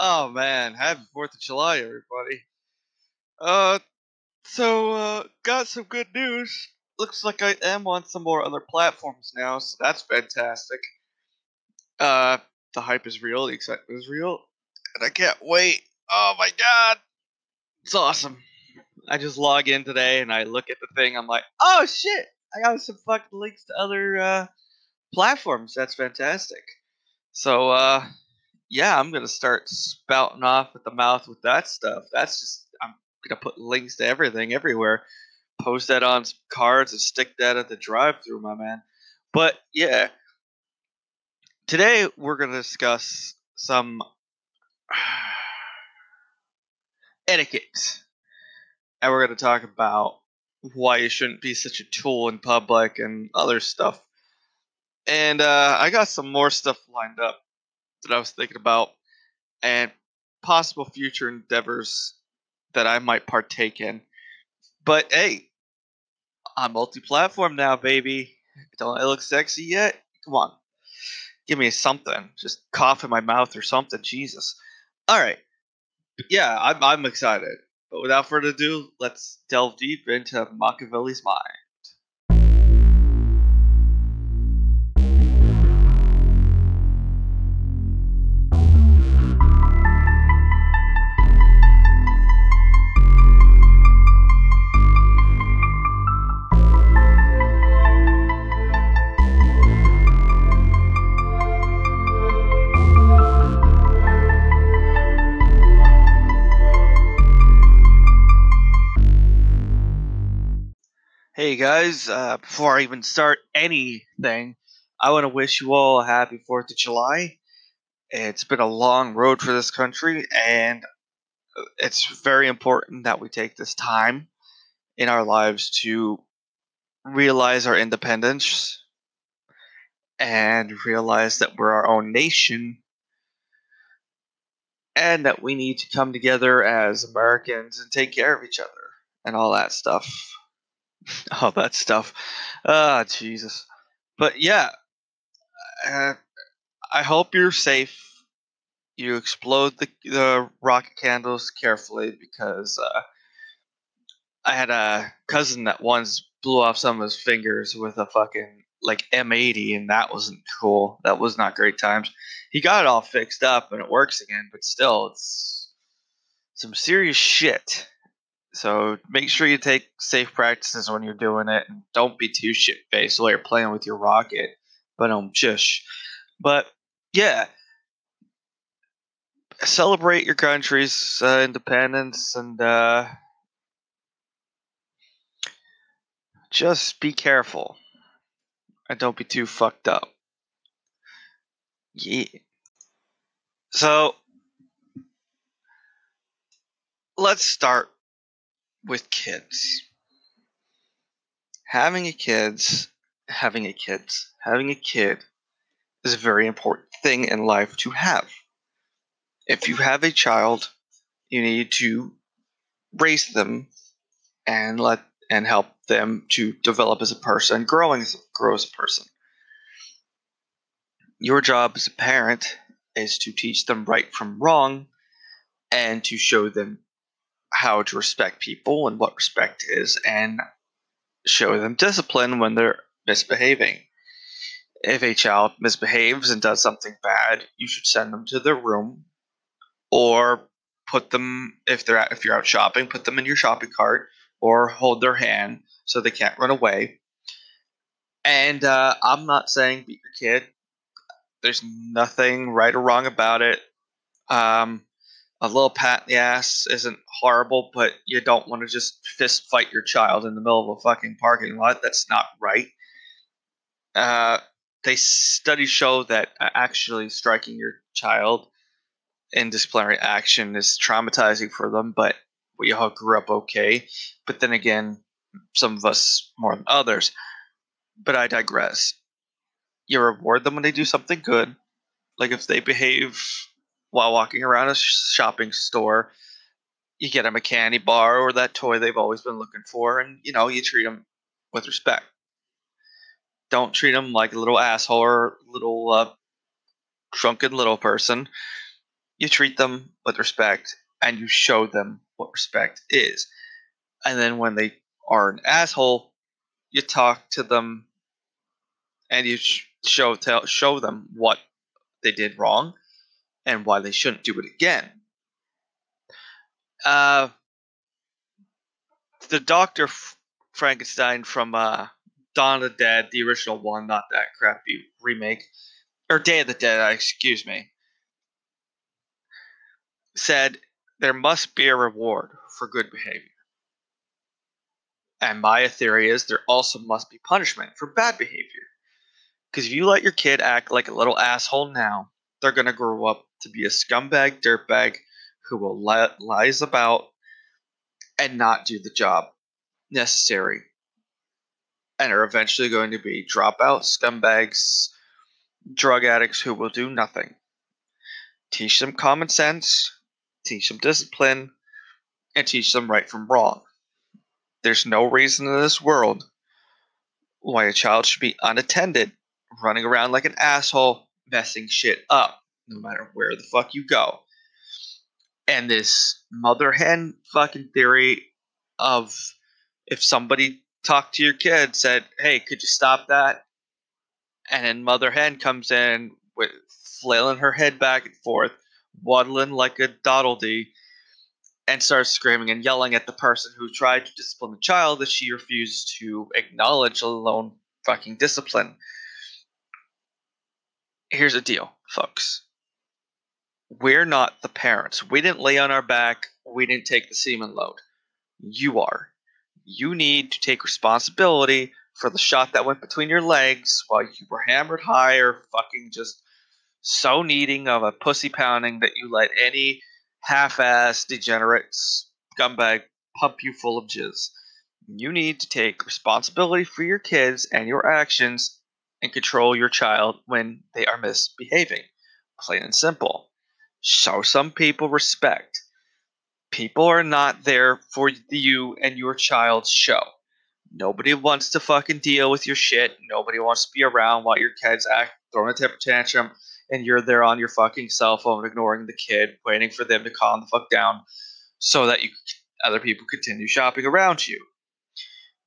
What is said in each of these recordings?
Oh man, happy Fourth of July, everybody. Uh, so uh, got some good news. Looks like I am on some more other platforms now, so that's fantastic. Uh, the hype is real, the excitement is real, and I can't wait. Oh my god, it's awesome. I just log in today and I look at the thing. I'm like, oh shit, I got some fucking links to other uh, platforms. That's fantastic. So uh, yeah, I'm gonna start spouting off at the mouth with that stuff. That's just I'm gonna put links to everything everywhere. Post that on cards and stick that at the drive-through, my man. But yeah, today we're gonna discuss some etiquette, and we're gonna talk about why you shouldn't be such a tool in public and other stuff. And uh, I got some more stuff lined up that I was thinking about and possible future endeavors that I might partake in. But hey, I'm multi platform now, baby. Don't I look sexy yet? Come on. Give me something. Just cough in my mouth or something. Jesus. All right. Yeah, I'm, I'm excited. But without further ado, let's delve deep into Machiavelli's mind. Guys, uh, before I even start anything, I want to wish you all a happy 4th of July. It's been a long road for this country, and it's very important that we take this time in our lives to realize our independence and realize that we're our own nation and that we need to come together as Americans and take care of each other and all that stuff. all that stuff. Ah, Jesus. But yeah, uh, I hope you're safe. You explode the the rocket candles carefully because uh, I had a cousin that once blew off some of his fingers with a fucking like M80, and that wasn't cool. That was not great times. He got it all fixed up and it works again, but still, it's some serious shit. So make sure you take safe practices when you're doing it, and don't be too shit faced while you're playing with your rocket. But um, shush. But yeah, celebrate your country's uh, independence and uh, just be careful and don't be too fucked up. Yeah. So let's start with kids. Having a kids, having a kids, having a kid is a very important thing in life to have. If you have a child, you need to raise them and let and help them to develop as a person, growing as grow as a person. Your job as a parent is to teach them right from wrong and to show them how to respect people and what respect is and show them discipline when they're misbehaving. If a child misbehaves and does something bad, you should send them to their room or put them if they're out, if you're out shopping, put them in your shopping cart or hold their hand so they can't run away. And uh, I'm not saying beat your kid. There's nothing right or wrong about it. Um, a little pat in the ass isn't horrible, but you don't want to just fist fight your child in the middle of a fucking parking lot. That's not right. Uh, they studies show that actually striking your child in disciplinary action is traumatizing for them, but we all grew up okay. But then again, some of us more than others. But I digress. You reward them when they do something good. Like if they behave while walking around a shopping store, you get them a candy bar or that toy they've always been looking for, and you know you treat them with respect. Don't treat them like a little asshole or little uh, drunken little person. you treat them with respect and you show them what respect is. And then when they are an asshole, you talk to them and you show tell, show them what they did wrong and why they shouldn't do it again. Uh, the Doctor Frankenstein from uh, Dawn of the Dead, the original one, not that crappy remake, or Day of the Dead, excuse me, said there must be a reward for good behavior. And my theory is there also must be punishment for bad behavior. Because if you let your kid act like a little asshole now, they're going to grow up to be a scumbag dirtbag who will li- lies about and not do the job necessary and are eventually going to be dropout scumbags, drug addicts who will do nothing. Teach them common sense, teach them discipline, and teach them right from wrong. There's no reason in this world why a child should be unattended, running around like an asshole, messing shit up, no matter where the fuck you go. And this mother hen fucking theory of if somebody talked to your kid, said, "Hey, could you stop that?" And then mother hen comes in with flailing her head back and forth, waddling like a doddledee, and starts screaming and yelling at the person who tried to discipline the child that she refused to acknowledge, alone fucking discipline. Here's the deal, folks. We're not the parents. We didn't lay on our back. We didn't take the semen load. You are you need to take responsibility for the shot that went between your legs while you were hammered high or fucking just so needing of a pussy pounding that you let any half-ass degenerate scumbag pump you full of jizz. You need to take responsibility for your kids and your actions and control your child when they are misbehaving. Plain and simple. Show some people respect. People are not there for you and your child's show. Nobody wants to fucking deal with your shit. Nobody wants to be around while your kid's act throwing a temper tantrum and you're there on your fucking cell phone ignoring the kid, waiting for them to calm the fuck down so that you other people continue shopping around you.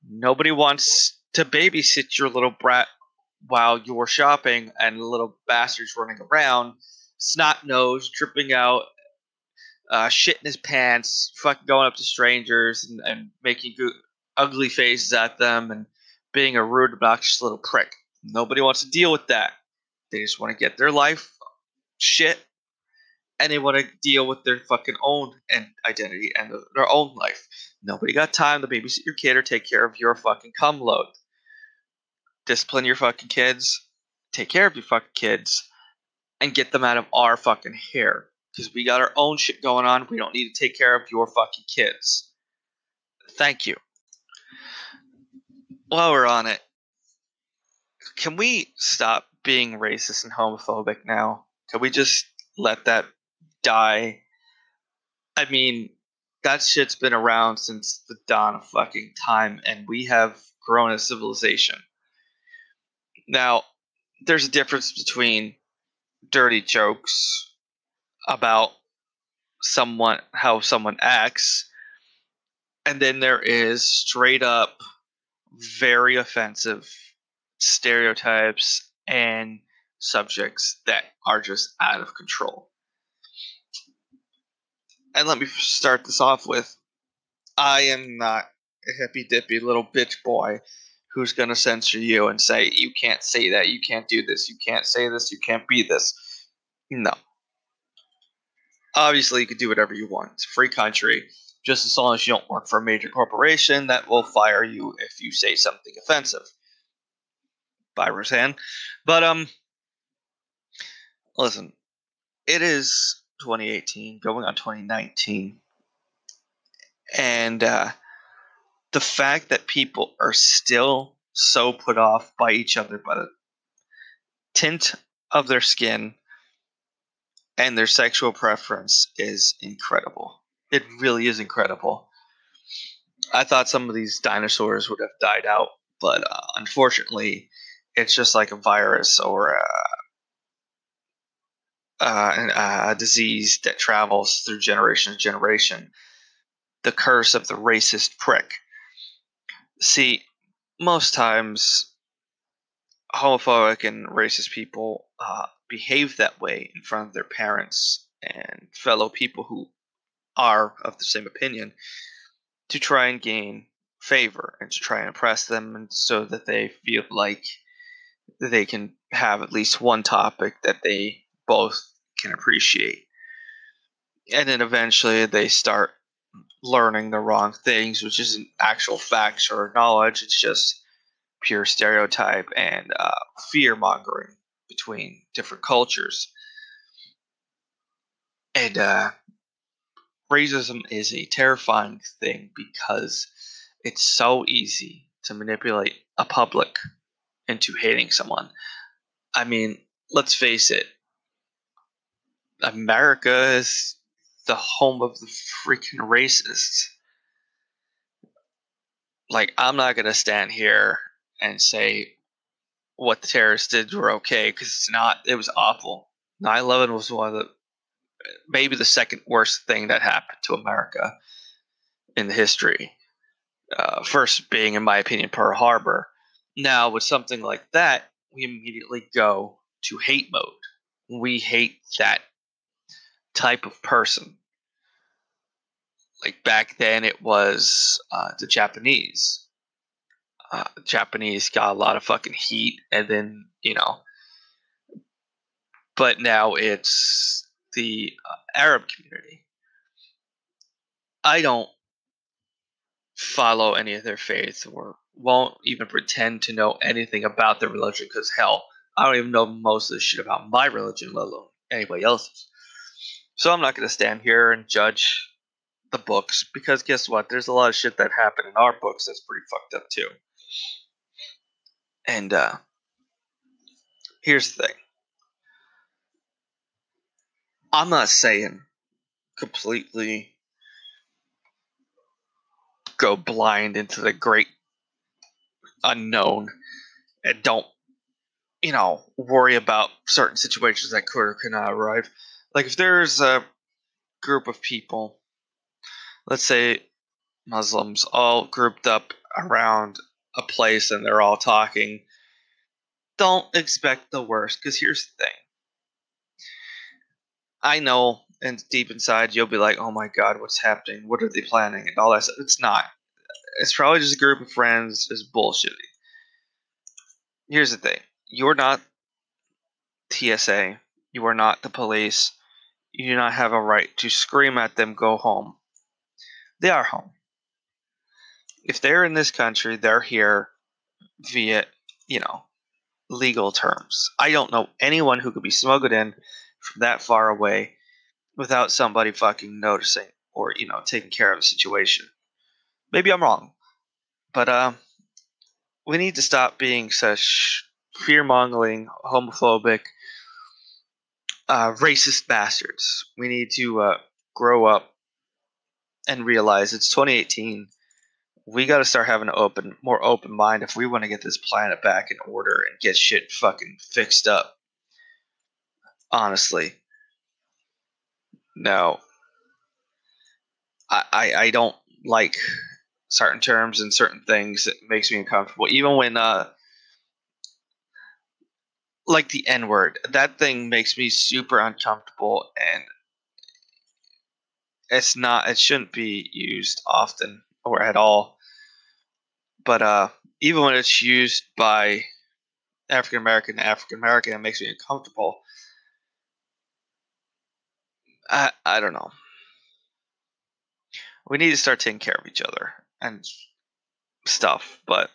Nobody wants to babysit your little brat while you're shopping and little bastards running around, snot nose, dripping out uh, shit in his pants, fucking going up to strangers and, and making ugly faces at them and being a rude, obnoxious little prick. Nobody wants to deal with that. They just want to get their life shit and they want to deal with their fucking own and identity and their own life. Nobody got time to babysit your kid or take care of your fucking cum load. Discipline your fucking kids, take care of your fucking kids, and get them out of our fucking hair because we got our own shit going on. We don't need to take care of your fucking kids. Thank you. While we're on it, can we stop being racist and homophobic now? Can we just let that die? I mean, that shit's been around since the dawn of fucking time, and we have grown as civilization. Now, there's a difference between dirty jokes about someone how someone acts. And then there is straight up very offensive stereotypes and subjects that are just out of control. And let me start this off with i am not a hippy dippy little bitch boy who's going to censor you and say you can't say that you can't do this you can't say this you can't be this no obviously you can do whatever you want. It's a free country, just as long as you don't work for a major corporation that will fire you if you say something offensive. Byron's hand. But um listen, it is 2018 going on 2019. And uh the fact that people are still so put off by each other by the tint of their skin and their sexual preference is incredible. It really is incredible. I thought some of these dinosaurs would have died out, but uh, unfortunately, it's just like a virus or a, uh, a disease that travels through generation to generation. The curse of the racist prick. See, most times, homophobic and racist people uh, behave that way in front of their parents and fellow people who are of the same opinion to try and gain favor and to try and impress them and so that they feel like they can have at least one topic that they both can appreciate. And then eventually they start learning the wrong things, which isn't actual facts or knowledge, it's just pure stereotype and uh, fear mongering between different cultures. And uh, racism is a terrifying thing because it's so easy to manipulate a public into hating someone. I mean, let's face it, America is the home of the freaking racists. Like, I'm not going to stand here and say what the terrorists did were okay because it's not. It was awful. 9 11 was one of the maybe the second worst thing that happened to America in the history. Uh, first being, in my opinion, Pearl Harbor. Now, with something like that, we immediately go to hate mode. We hate that type of person. Like back then, it was uh, the Japanese. Uh, Japanese got a lot of fucking heat, and then you know, but now it's the uh, Arab community. I don't follow any of their faith or won't even pretend to know anything about their religion because hell, I don't even know most of the shit about my religion, let alone anybody else's. So I'm not going to stand here and judge the books because guess what? There's a lot of shit that happened in our books that's pretty fucked up too. And uh, here's the thing I'm not saying completely go blind into the great unknown and don't, you know, worry about certain situations that could or could not arrive. Like if there's a group of people, let's say Muslims, all grouped up around a place and they're all talking, don't expect the worst because here's the thing I know, and deep inside, you'll be like, "Oh my god, what's happening? What are they planning?" and all that stuff. It's not. It's probably just a group of friends is bullshitty. Here's the thing: you're not TSA. You are not the police. You do not have a right to scream at them, "Go home." They are home. If they're in this country, they're here via, you know, legal terms. I don't know anyone who could be smuggled in from that far away without somebody fucking noticing or you know taking care of the situation. Maybe I'm wrong, but uh, we need to stop being such fear-mongering, homophobic, uh, racist bastards. We need to uh, grow up and realize it's 2018. We got to start having an open, more open mind if we want to get this planet back in order and get shit fucking fixed up honestly. No. I, I, I don't like certain terms and certain things. It makes me uncomfortable. Even when, uh, like the N word, that thing makes me super uncomfortable and it's not, it shouldn't be used often or at all. But, uh, even when it's used by African American African American, it makes me uncomfortable I I don't know. We need to start taking care of each other and stuff, but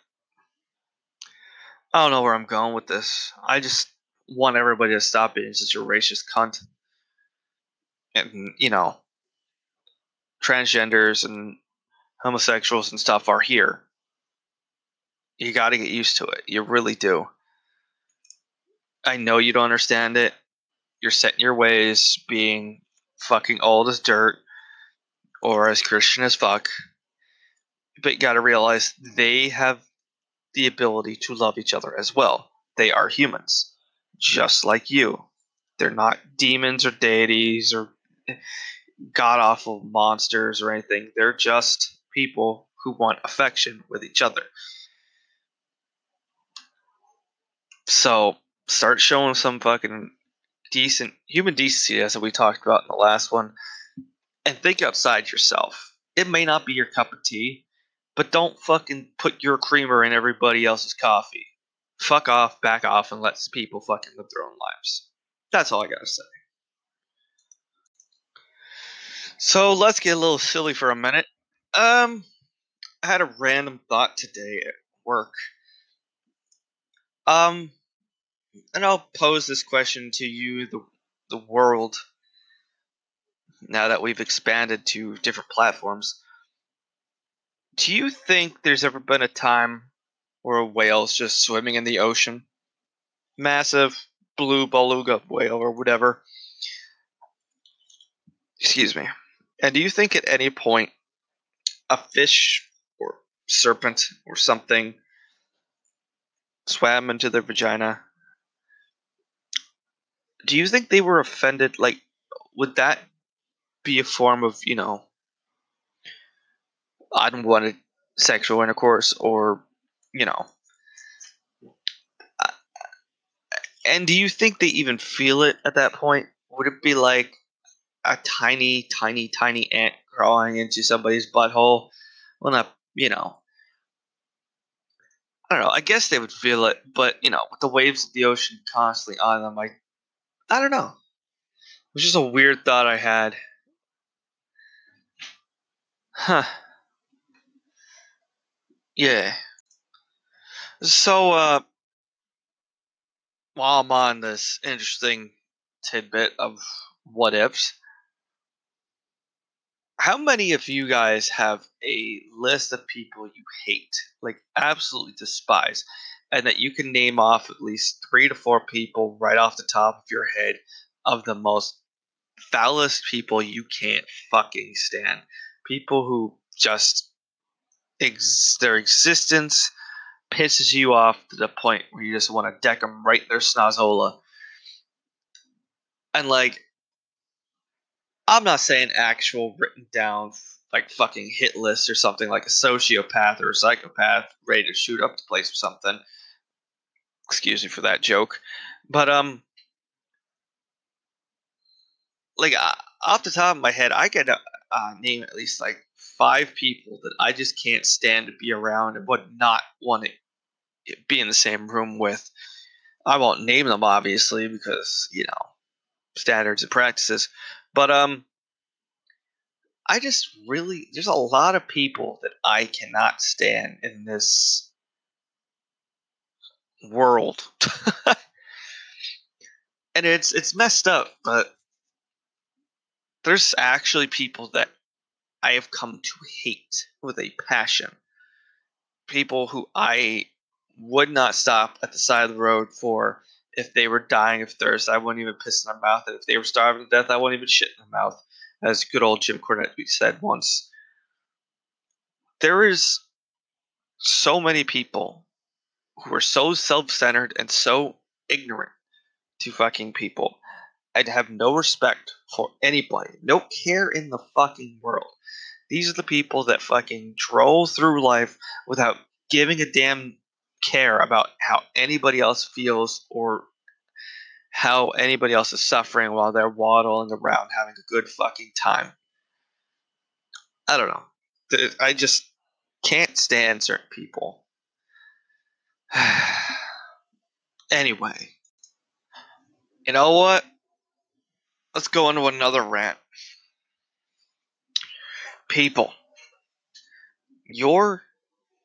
I don't know where I'm going with this. I just want everybody to stop being such a racist cunt. And you know, transgenders and homosexuals and stuff are here. You got to get used to it. You really do. I know you don't understand it. You're set in your ways, being fucking old as dirt or as Christian as fuck. But you gotta realize they have the ability to love each other as well. They are humans, just like you. They're not demons or deities or god awful monsters or anything. They're just people who want affection with each other. So start showing some fucking decent human decency as we talked about in the last one and think outside yourself. It may not be your cup of tea, but don't fucking put your creamer in everybody else's coffee. Fuck off, back off, and let people fucking live their own lives. That's all I gotta say. So let's get a little silly for a minute. Um, I had a random thought today at work. Um, and I'll pose this question to you, the the world. Now that we've expanded to different platforms, do you think there's ever been a time where a whale's just swimming in the ocean? Massive blue beluga whale or whatever. Excuse me. And do you think at any point a fish or serpent or something swam into their vagina? Do you think they were offended? Like, would that be a form of, you know, unwanted sexual intercourse or, you know, and do you think they even feel it at that point? Would it be like a tiny, tiny, tiny ant crawling into somebody's butthole? Well, not, you know. I don't know. I guess they would feel it, but, you know, with the waves of the ocean constantly on them, I, I don't know. It was just a weird thought I had. Huh. Yeah. So, uh, while I'm on this interesting tidbit of what ifs, how many of you guys have a list of people you hate, like absolutely despise, and that you can name off at least three to four people right off the top of your head of the most foulest people you can't fucking stand? People who just ex- their existence pisses you off to the point where you just want to deck them right in their snozola. And like, I'm not saying actual written down like fucking hit list or something like a sociopath or a psychopath ready to shoot up the place or something. Excuse me for that joke, but um, like uh, off the top of my head, I could uh, name at least like five people that I just can't stand to be around and would not want to be in the same room with. I won't name them obviously because you know standards and practices, but um, I just really there's a lot of people that I cannot stand in this world, and it's it's messed up, but there's actually people that I have come to hate with a passion. People who I would not stop at the side of the road for if they were dying of thirst. I wouldn't even piss in their mouth. And if they were starving to death, I wouldn't even shit in their mouth. As good old Jim Cornette said once. There is so many people who are so self centered and so ignorant to fucking people and have no respect for anybody, no care in the fucking world. These are the people that fucking drove through life without giving a damn care about how anybody else feels or how anybody else is suffering while they're waddling around having a good fucking time. I don't know. I just can't stand certain people. anyway, you know what? Let's go into another rant people. Your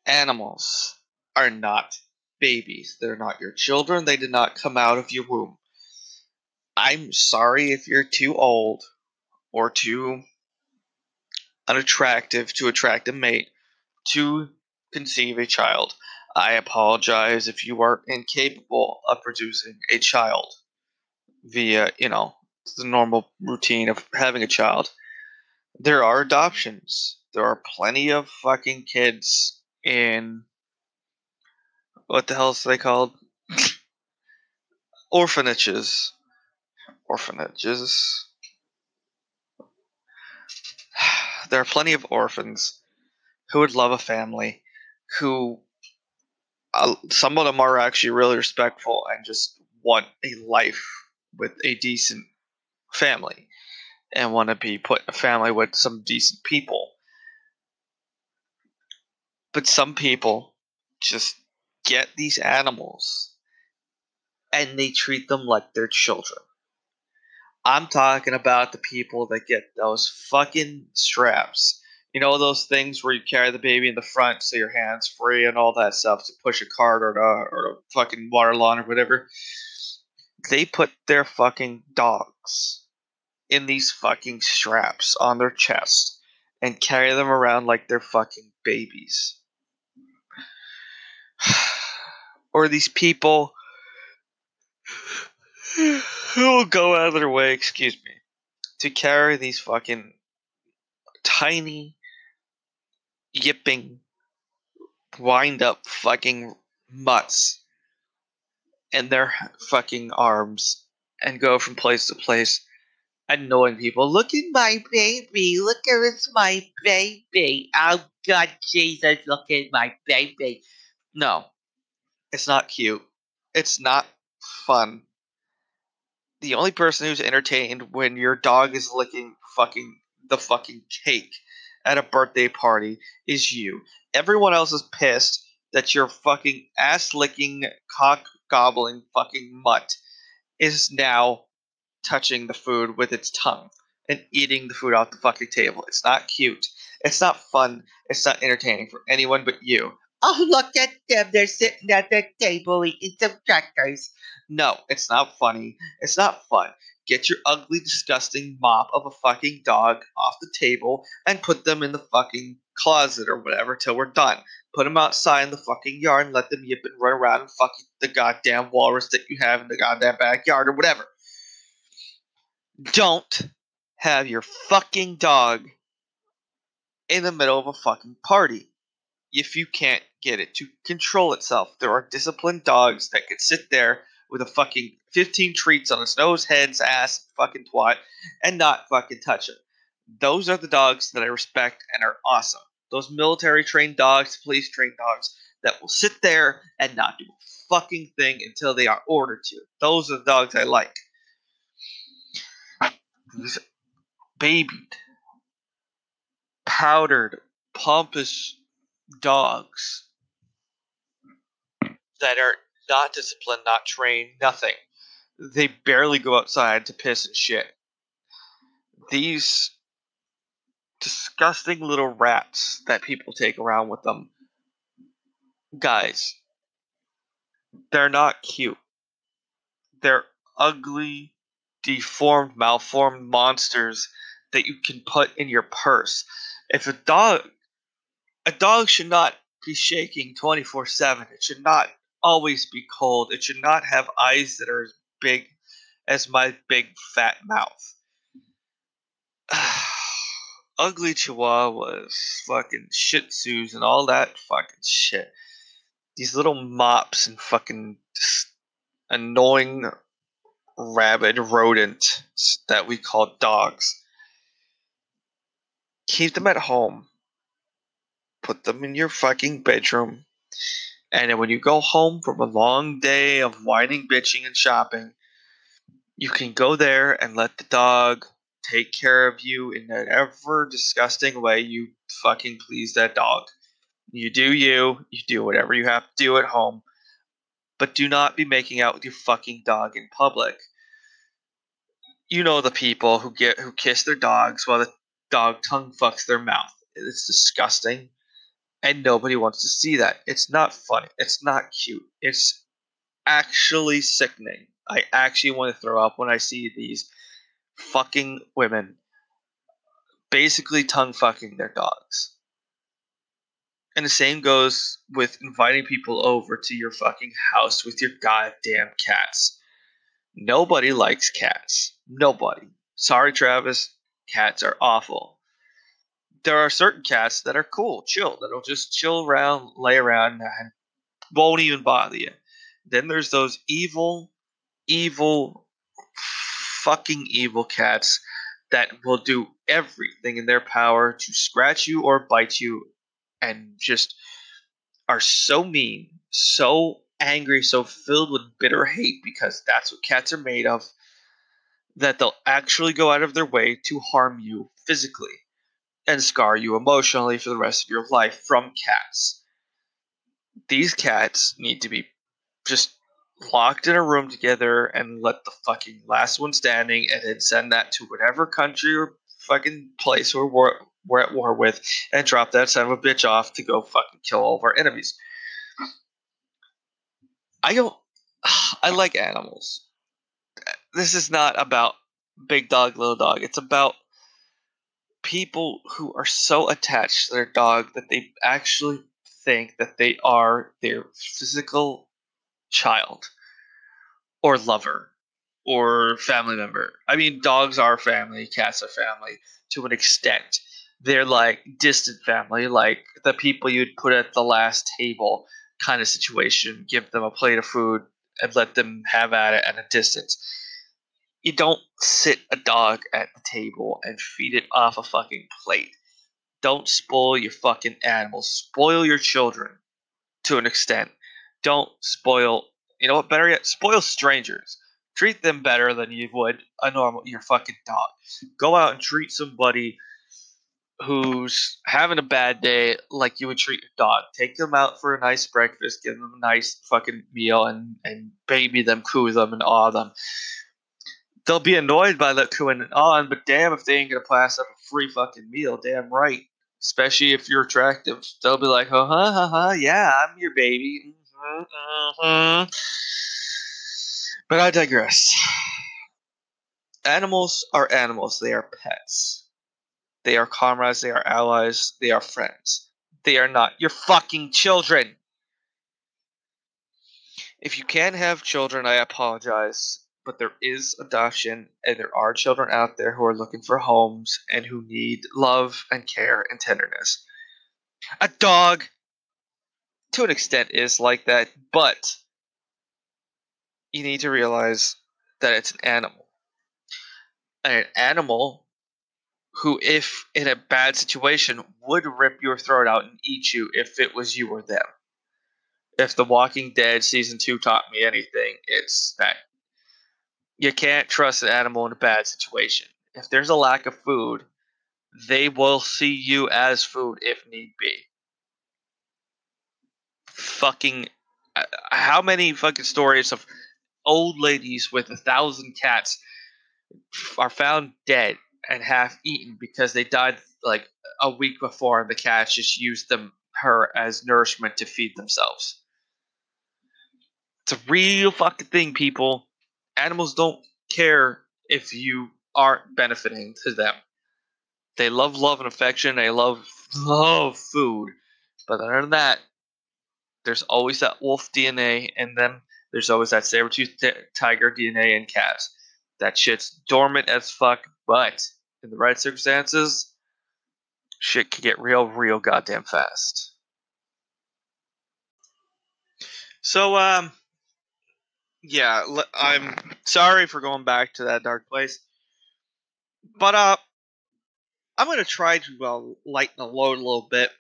animals are not babies. They're not your children. They did not come out of your womb. I'm sorry if you're too old or too unattractive to attract a mate to conceive a child. I apologize if you are incapable of producing a child via, you know, the normal routine of having a child there are adoptions. There are plenty of fucking kids in what the hell is they called? Orphanages orphanages. There are plenty of orphans who would love a family, who uh, some of them are actually really respectful and just want a life with a decent family and want to be put in a family with some decent people. But some people just get these animals and they treat them like they're children. I'm talking about the people that get those fucking straps. You know those things where you carry the baby in the front so your hands free and all that stuff to push a cart or the or the fucking water lawn or whatever. They put their fucking dogs in these fucking straps on their chest and carry them around like they're fucking babies. or these people who will go out of their way, excuse me, to carry these fucking tiny, yipping, wind up fucking mutts in their fucking arms and go from place to place annoying people. Look at my baby. Look at it's my baby. Oh God, Jesus, look at my baby. No, it's not cute. It's not fun. The only person who's entertained when your dog is licking fucking the fucking cake at a birthday party is you. Everyone else is pissed that your fucking ass licking, cock gobbling fucking mutt is now touching the food with its tongue and eating the food off the fucking table. It's not cute. It's not fun. It's not entertaining for anyone but you. Oh, look at them. They're sitting at the table eating some crackers. No, it's not funny. It's not fun. Get your ugly, disgusting mop of a fucking dog off the table and put them in the fucking closet or whatever till we're done. Put them outside in the fucking yard and let them yip and run around and fuck the goddamn walrus that you have in the goddamn backyard or whatever. Don't have your fucking dog in the middle of a fucking party if you can't get it to control itself. There are disciplined dogs that can sit there with a fucking 15 treats on its nose, heads, ass, fucking twat, and not fucking touch it. Those are the dogs that I respect and are awesome. Those military trained dogs, police trained dogs that will sit there and not do a fucking thing until they are ordered to. Those are the dogs I like. These babied, powdered, pompous dogs that are not disciplined, not trained, nothing. They barely go outside to piss and shit. These disgusting little rats that people take around with them, guys, they're not cute. They're ugly, deformed, malformed monsters that you can put in your purse. If a dog a dog should not be shaking 24 7. It should not always be cold. It should not have eyes that are as big as my big fat mouth. Ugly chihuahuas, fucking shih tzus, and all that fucking shit. These little mops and fucking annoying rabid rodent that we call dogs. Keep them at home put them in your fucking bedroom. And then when you go home from a long day of whining, bitching, and shopping, you can go there and let the dog take care of you in whatever disgusting way you fucking please that dog. You do you, you do whatever you have to do at home, but do not be making out with your fucking dog in public. You know the people who get who kiss their dogs while the dog tongue fucks their mouth. It's disgusting and nobody wants to see that. It's not funny. It's not cute. It's actually sickening. I actually want to throw up when I see these fucking women basically tongue fucking their dogs. And the same goes with inviting people over to your fucking house with your goddamn cats. Nobody likes cats. Nobody. Sorry, Travis. Cats are awful there are certain cats that are cool, chill, that'll just chill around, lay around, and won't even bother you. Then there's those evil, evil, fucking evil cats that will do everything in their power to scratch you or bite you and just are so mean, so angry, so filled with bitter hate because that's what cats are made of, that they'll actually go out of their way to harm you physically and scar you emotionally for the rest of your life from cats. These cats need to be just locked in a room together and let the fucking last one standing and then send that to whatever country or fucking place we're, war, we're at war with and drop that son of a bitch off to go fucking kill all of our enemies. I don't. I like animals. This is not about big dog, little dog. It's about people who are so attached to their dog that they actually think that they are their physical child or lover or family member. I mean, dogs are family, cats are family to an extent. They're like distant family, like the people you'd put at the last table kind of situation. Give them a plate of food and let them have at it at a distance. You don't sit a dog at the table and feed it off a fucking plate. Don't spoil your fucking animals. Spoil your children to an extent. Don't spoil you know what? Better yet, spoil strangers. Treat them better than you would a normal your fucking dog. Go out and treat somebody who's having a bad day like you would treat your dog. Take them out for a nice breakfast, give them a nice fucking meal, and and baby them, coo them, and awe them. They'll be annoyed by that cooing and awing, but damn if they ain't gonna pass up a free fucking meal. Damn right. Especially if you're attractive, they'll be like, "Oh, huh, huh, huh, yeah, I'm your baby." Mm-hmm, mm-hmm. But I digress. Animals are animals. They are pets. They are comrades. They are allies. They are friends. They are not your fucking children. If you can't have children, I apologize. But there is adoption, and there are children out there who are looking for homes and who need love and care and tenderness. A dog to an extent is like that, but you need to realize that it's an animal. And An animal who, if in a bad situation, would rip your throat out and eat you if it was you or them. If The Walking Dead season 2 taught me anything, it's that you can't trust an animal in a bad situation. If there's a lack of food, they will see you as food if need be fucking uh, how many fucking stories of old ladies with a thousand cats are found dead and half eaten because they died like a week before and the cats just used them her as nourishment to feed themselves. It's a real fucking thing, people. Animals don't care if you aren't benefiting to them. They love love and affection. They love love food. But other than that, there's always that wolf DNA in them. There's always that saber-tooth t- tiger DNA in cats. That shit's dormant as fuck, but in the right circumstances, shit can get real, real goddamn fast. So, um, yeah, I'm sorry for going back to that dark place, but uh, I'm gonna try to uh, lighten the load a little bit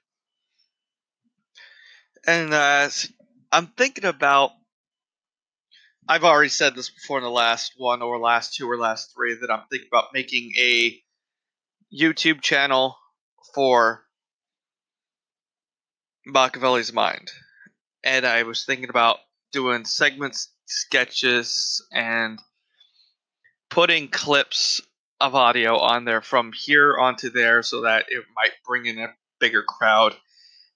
and uh, I'm thinking about. I've already said this before in the last one, or last two, or last three that I'm thinking about making a YouTube channel for Machiavelli's Mind, and I was thinking about doing segments, sketches, and putting clips of audio on there from here onto there so that it might bring in a bigger crowd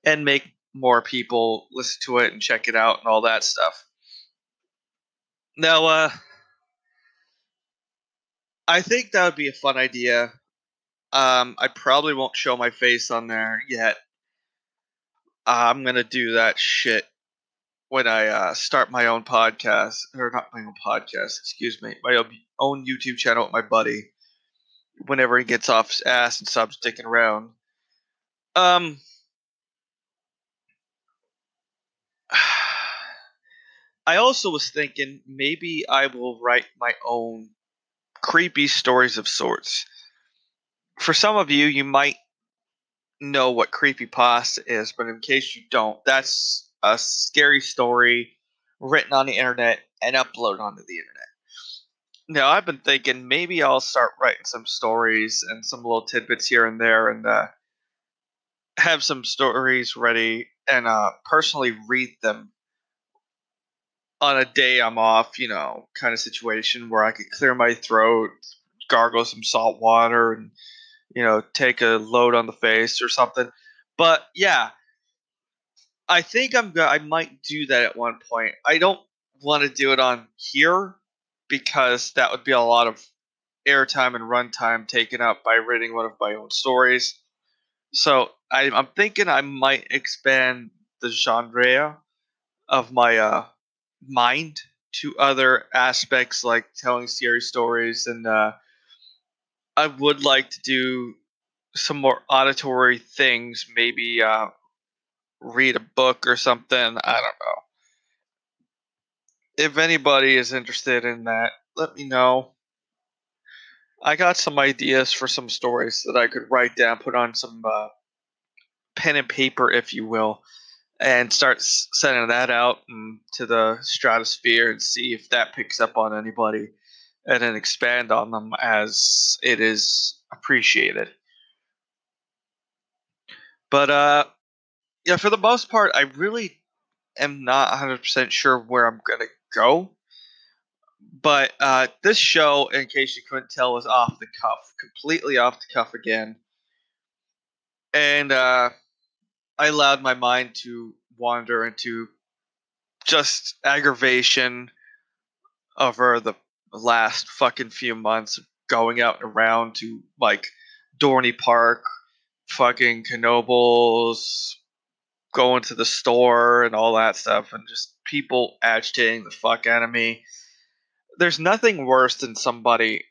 and make more people listen to it and check it out and all that stuff. Now, uh, I think that would be a fun idea. Um, I probably won't show my face on there yet. I'm gonna do that shit when I uh, start my own podcast, or not my own podcast, excuse me, my own YouTube channel with my buddy. Whenever he gets off his ass and stops sticking around. Um, I also was thinking maybe I will write my own creepy stories of sorts. For some of you, you might know what creepy pasta is, but in case you don't, that's a scary story written on the internet and uploaded onto the internet. Now, I've been thinking maybe I'll start writing some stories and some little tidbits here and there and uh, have some stories ready and uh, personally read them on a day I'm off, you know, kind of situation where I could clear my throat, gargle some salt water, and you know, take a load on the face or something. But yeah, I think I'm go- I might do that at one point. I don't want to do it on here because that would be a lot of airtime and runtime taken up by reading one of my own stories. So I, I'm thinking I might expand the genre of my uh, mind to other aspects like telling scary stories and uh, I would like to do some more auditory things, maybe uh, read a book or something. I don't know. If anybody is interested in that, let me know. I got some ideas for some stories that I could write down, put on some uh, pen and paper, if you will, and start sending that out to the stratosphere and see if that picks up on anybody and then expand on them as it is appreciated. But uh yeah, for the most part I really am not 100% sure where I'm going to go. But uh this show in case you couldn't tell was off the cuff, completely off the cuff again. And uh I allowed my mind to wander into just aggravation over the last fucking few months of going out and around to like Dorney Park, fucking Knoebels, going to the store and all that stuff, and just people agitating the fuck out of me. There's nothing worse than somebody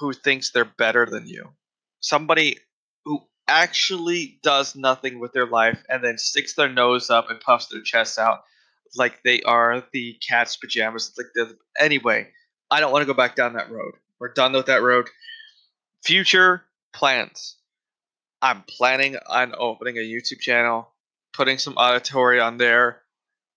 who thinks they're better than you. Somebody actually does nothing with their life and then sticks their nose up and puffs their chest out like they are the cat's pajamas. Like the anyway, I don't want to go back down that road. We're done with that road. Future plans. I'm planning on opening a YouTube channel, putting some auditory on there.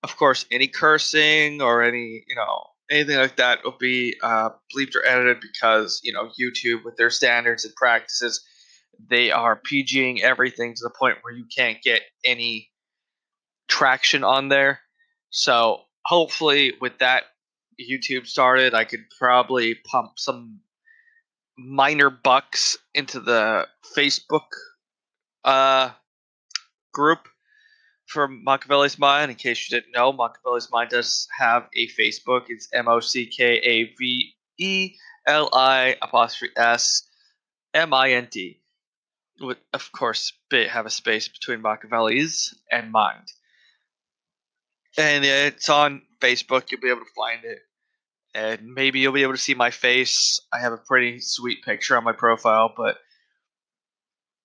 Of course, any cursing or any, you know, anything like that will be uh, bleeped or edited because, you know, YouTube, with their standards and practices, they are PGing everything to the point where you can't get any traction on there. So hopefully, with that YouTube started, I could probably pump some minor bucks into the Facebook uh, group for Mockaveli's Mind. In case you didn't know, Mockaveli's Mind does have a Facebook. It's M O C K A V E L I apostrophe S M I N D. With, of course, have a space between Mockaveli's and Mind. And it's on Facebook. You'll be able to find it and maybe you'll be able to see my face. I have a pretty sweet picture on my profile, but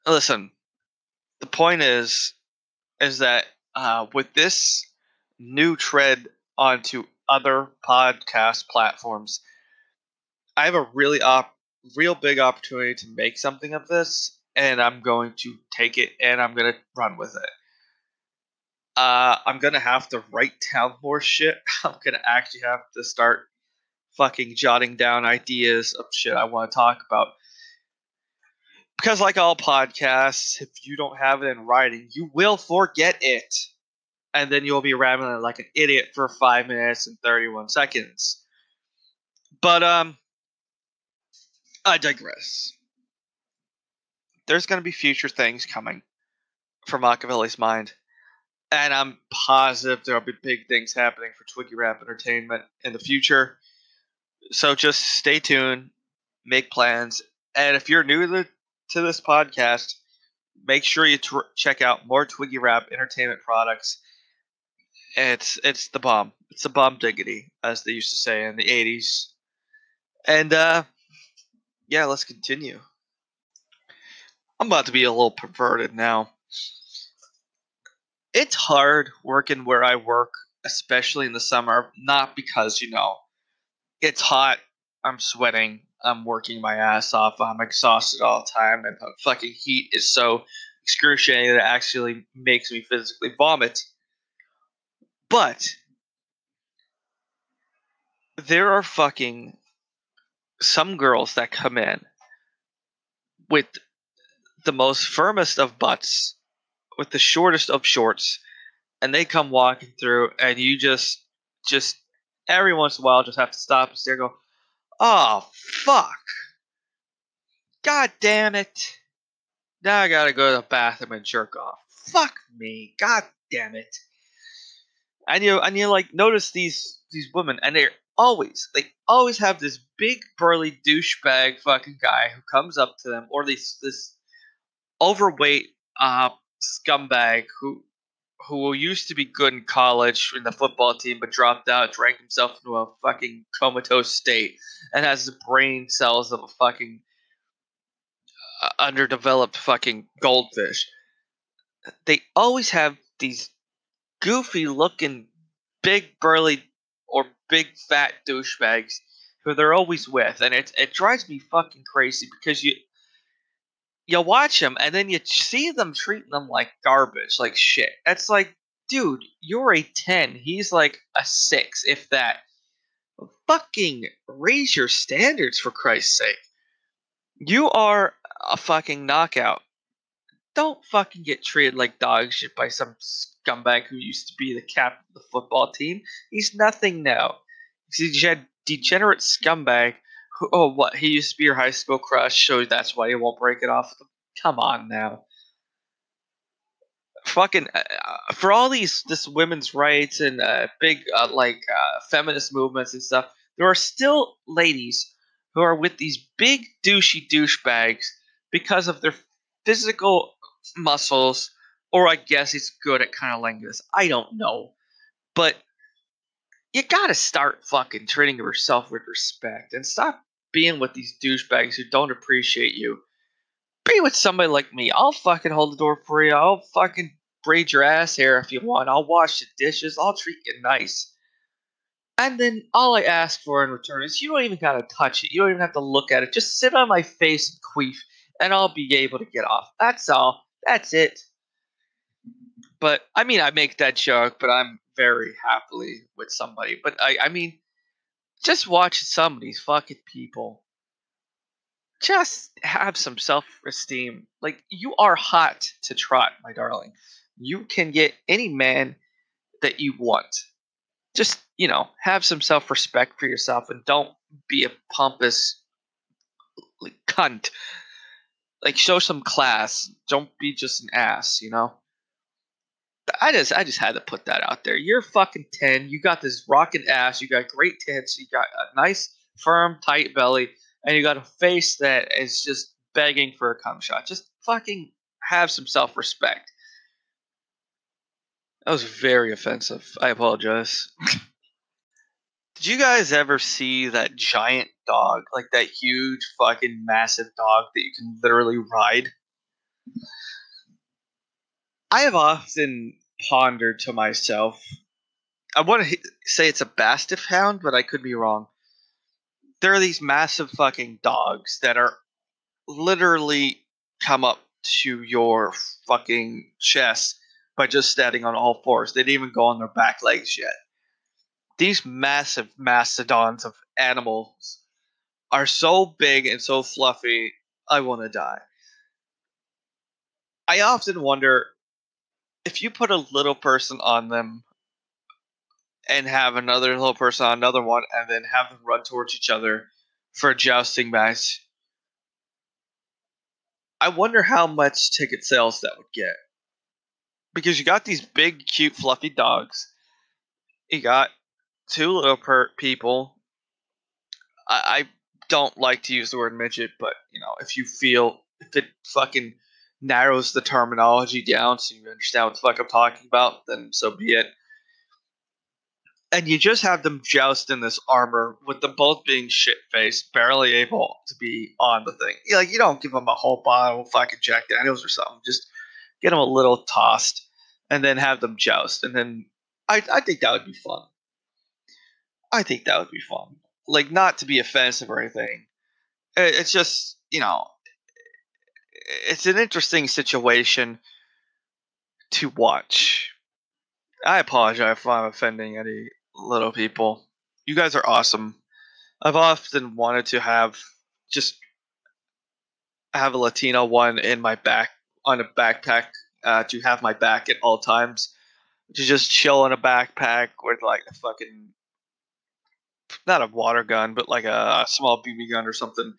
listen, the point is, is that uh, with this new tread onto other podcast platforms, I have a really op- real big opportunity to make something of this, and I'm going to take it and I'm going to run with it. Uh, I'm gonna have to write down more shit. I'm gonna actually have to start fucking jotting down ideas of shit I want to talk about. Because, like all podcasts, if you don't have it in writing, you will forget it. And then you'll be rambling like an idiot for 5 minutes and 31 seconds. But, um, I digress. There's going to be future things coming for Mockaveli's Mind. And I'm positive there'll be big things happening for Twiggy Rap Entertainment in the future so just stay tuned, make plans, and if you're new to, the, to this podcast, make sure you check out more Twiggy Rap entertainment products. It's it's the bomb. It's the bomb diggity, as they used to say in the '80s. And uh, yeah, let's continue. I'm about to be a little perverted now. It's hard working where I work, especially in the summer. Not because you know it's hot. I'm sweating. I'm working my ass off. I'm exhausted all the time, and the fucking heat is so excruciating that it actually makes me physically vomit. But there are fucking some girls that come in with the most firmest of butts, with the shortest of shorts, and they come walking through, and you just, just every once in a while, just have to stop and stare, and go, "Oh fuck, god damn it!" Now I gotta go to the bathroom and jerk off. Fuck me, god damn it! And you and you like notice these these women, and they're always they always have this big burly douchebag fucking guy who comes up to them, or this this overweight uh, scumbag who who used to be good in college in the football team but dropped out, drank himself into a fucking comatose state, and has the brain cells of a fucking uh, underdeveloped fucking goldfish. They always have these goofy looking big burly or big fat douchebags who they're always with, and it it drives me fucking crazy because you you watch them and then you see them treating them like garbage, like shit. It's like, dude, you're a ten. He's like a six, if that. Fucking raise your standards for Christ's sake. You are a fucking knockout. Don't fucking get treated like dog shit by some scumbag who used to be the captain of the football team. He's nothing now. He's a degenerate scumbag oh, what? He used to be your high school crush, so that's why you won't break it off. Come on now. Fucking uh, uh, for all these this women's rights and uh, big uh, like uh, feminist movements and stuff, there are still ladies who are with these big douchey douchebags because of their physical muscles, or I guess it's good at kind of this. I don't know, but you gotta start fucking treating yourself with respect and stop being with these douchebags who don't appreciate you. Be with somebody like me. I'll fucking hold the door for you. I'll fucking braid your ass hair if you want. I'll wash the dishes. I'll treat you nice. And then all I ask for in return is you don't even gotta touch it. You don't even have to look at it. Just sit on my face and queef, and I'll be able to get off. That's all. That's it. But I mean, I make that joke, but I'm very happily with somebody. But I, I mean, just watch some of these fucking people. Just have some self esteem. Like, you are hot to trot, my darling. You can get any man that you want. Just, you know, have some self respect for yourself and don't be a pompous like, cunt. Like, show some class. Don't be just an ass, you know? I just I just had to put that out there. You're fucking ten. You got this rocking ass. You got great tits. You got a nice, firm, tight belly, and you got a face that is just begging for a cum shot. Just fucking have some self respect. That was very offensive. I apologize. Did you guys ever see that giant dog, like that huge fucking massive dog that you can literally ride? I have often pondered to myself. I want to say it's a Mastiff Hound, but I could be wrong. There are these massive fucking dogs that are literally come up to your fucking chest by just standing on all fours. They didn't even go on their back legs yet. These massive mastodons of animals are so big and so fluffy, I want to die. I often wonder if you put a little person on them and have another little person on another one and then have them run towards each other for a jousting match, I wonder how much ticket sales that would get. Because you got these big, cute, fluffy dogs. You got two little per- people. I, I don't like to use the word midget, but you know, if you feel if it fucking narrows the terminology down so you understand what the fuck I'm talking about, then so be it. And you just have them joust in this armor with them both being shit faced, barely able to be on the thing. Like you don't give them a whole bottle of fucking Jack Daniels or something. Just get them a little tossed, and then have them joust. And then I I think that would be fun. I think that would be fun. Like not to be offensive or anything, It- It's just you know, it's an interesting situation to watch. I apologize if I'm offending any little people. You guys are awesome. I've often wanted to have just have a Latino one in my back on a backpack uh, to have my back at all times. To just chill in a backpack with like a fucking not a water gun, but like a, a small BB gun or something.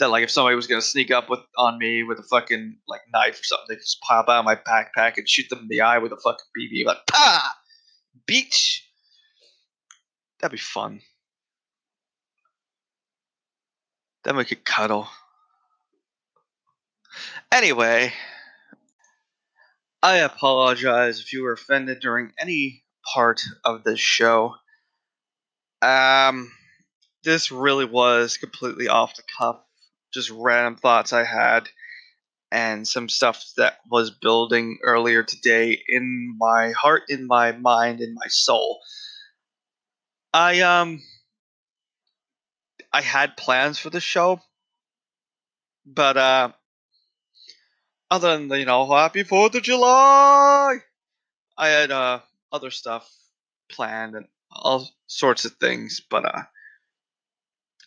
That like if somebody was gonna sneak up with on me with a fucking like knife or something, they just pop out of my backpack and shoot them in the eye with a fucking BB. Like, pa, beach. That'd be fun. Then we could cuddle. Anyway, I apologize if you were offended during any part of this show. Um, this really was completely off the cuff, just random thoughts I had, and some stuff that was building earlier today in my heart, in my mind, in my soul. I um, I had plans for the show, but uh, other than you know, Happy Fourth of July, I had uh other stuff planned and all sorts of things, but uh,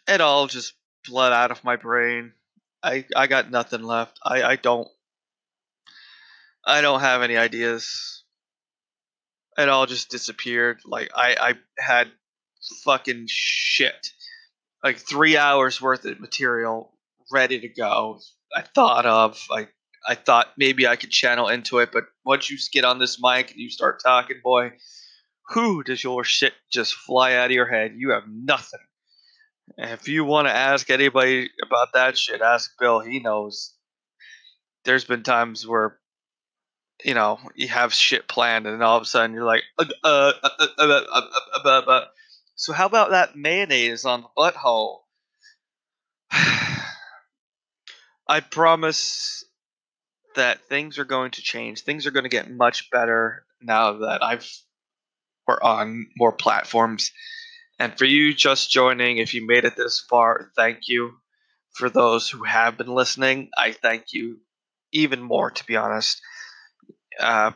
it all just bled out of my brain. I I got nothing left. I I don't I don't have any ideas. It all just disappeared. Like I I had fucking shit. Like three hours worth of material ready to go. I thought of. I I thought maybe I could channel into it, but once you get on this mic and you start talking, boy, who does your shit just fly out of your head? You have nothing if you want to ask anybody about that shit, ask Bill. He knows. There's been times where, you know, you have shit planned, and all of a sudden you're like, uh, uh, so how about that mayonnaise on the butthole? I promise that things are going to change. Things are going to get much better now that I've we're on more platforms and for you just joining, if you made it this far, thank you. For those who have been listening, I thank you even more, to be honest. Uh,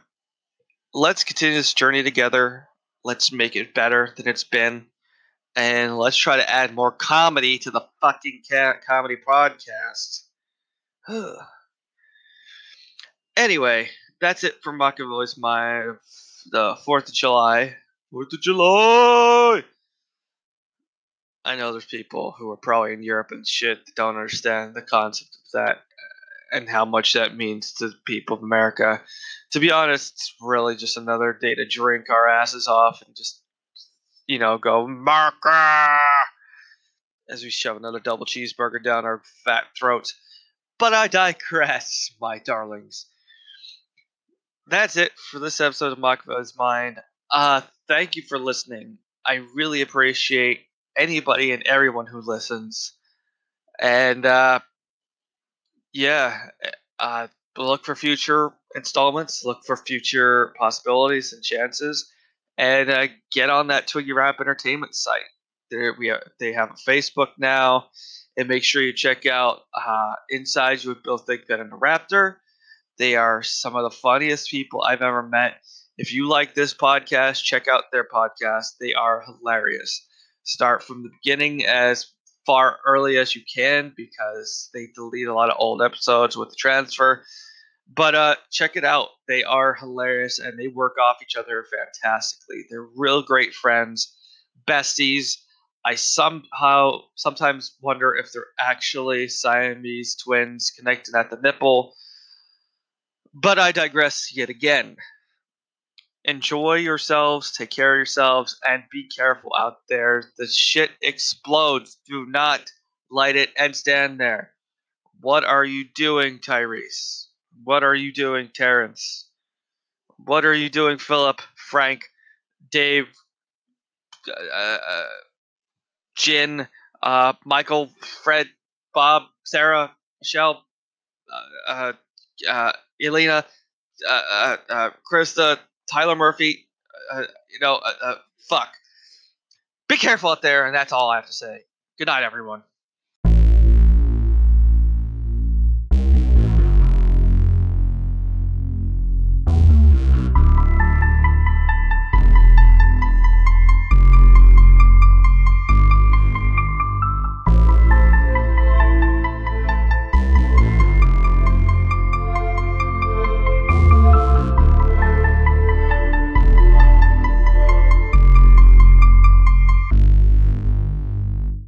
let's continue this journey together. Let's make it better than it's been. And let's try to add more comedy to the fucking cat comedy podcast. anyway, that's it for Mockaveli's Mind the 4th of July. 4th of July! I know there's people who are probably in Europe and shit that don't understand the concept of that and how much that means to the people of America. To be honest, it's really just another day to drink our asses off and just, you know, go, America! As we shove another double cheeseburger down our fat throats. But I digress, my darlings that's it for this episode of Mockaveli's Mind. Uh, thank you for listening. I really appreciate anybody and everyone who listens. And uh, yeah, uh, look for future installments, look for future possibilities and chances, and uh, get on that Twiggy Rap Entertainment site. There we have, they have a Facebook now, and make sure you check out uh, Inside You with Bill Thickfed and the Raptor. They are some of the funniest people I've ever met. If you like this podcast, check out their podcast. They are hilarious. Start from the beginning as far early as you can because they delete a lot of old episodes with the transfer. But uh, check it out. They are hilarious and they work off each other fantastically. They're real great friends, besties. I somehow sometimes wonder if they're actually Siamese twins connected at the nipple but I digress yet again. Enjoy yourselves, take care of yourselves, and be careful out there. The shit explodes. Do not light it and stand there. What are you doing, Tyrese? What are you doing, Terrence? What are you doing, Philip, Frank, Dave, uh, uh, Jin, uh, Michael, Fred, Bob, Sarah, Michelle, uh, uh, uh, Elena, uh, uh, uh, Krista, Tyler Murphy. Uh, you know, uh, uh, fuck. Be careful out there, and that's all I have to say. Good night, everyone.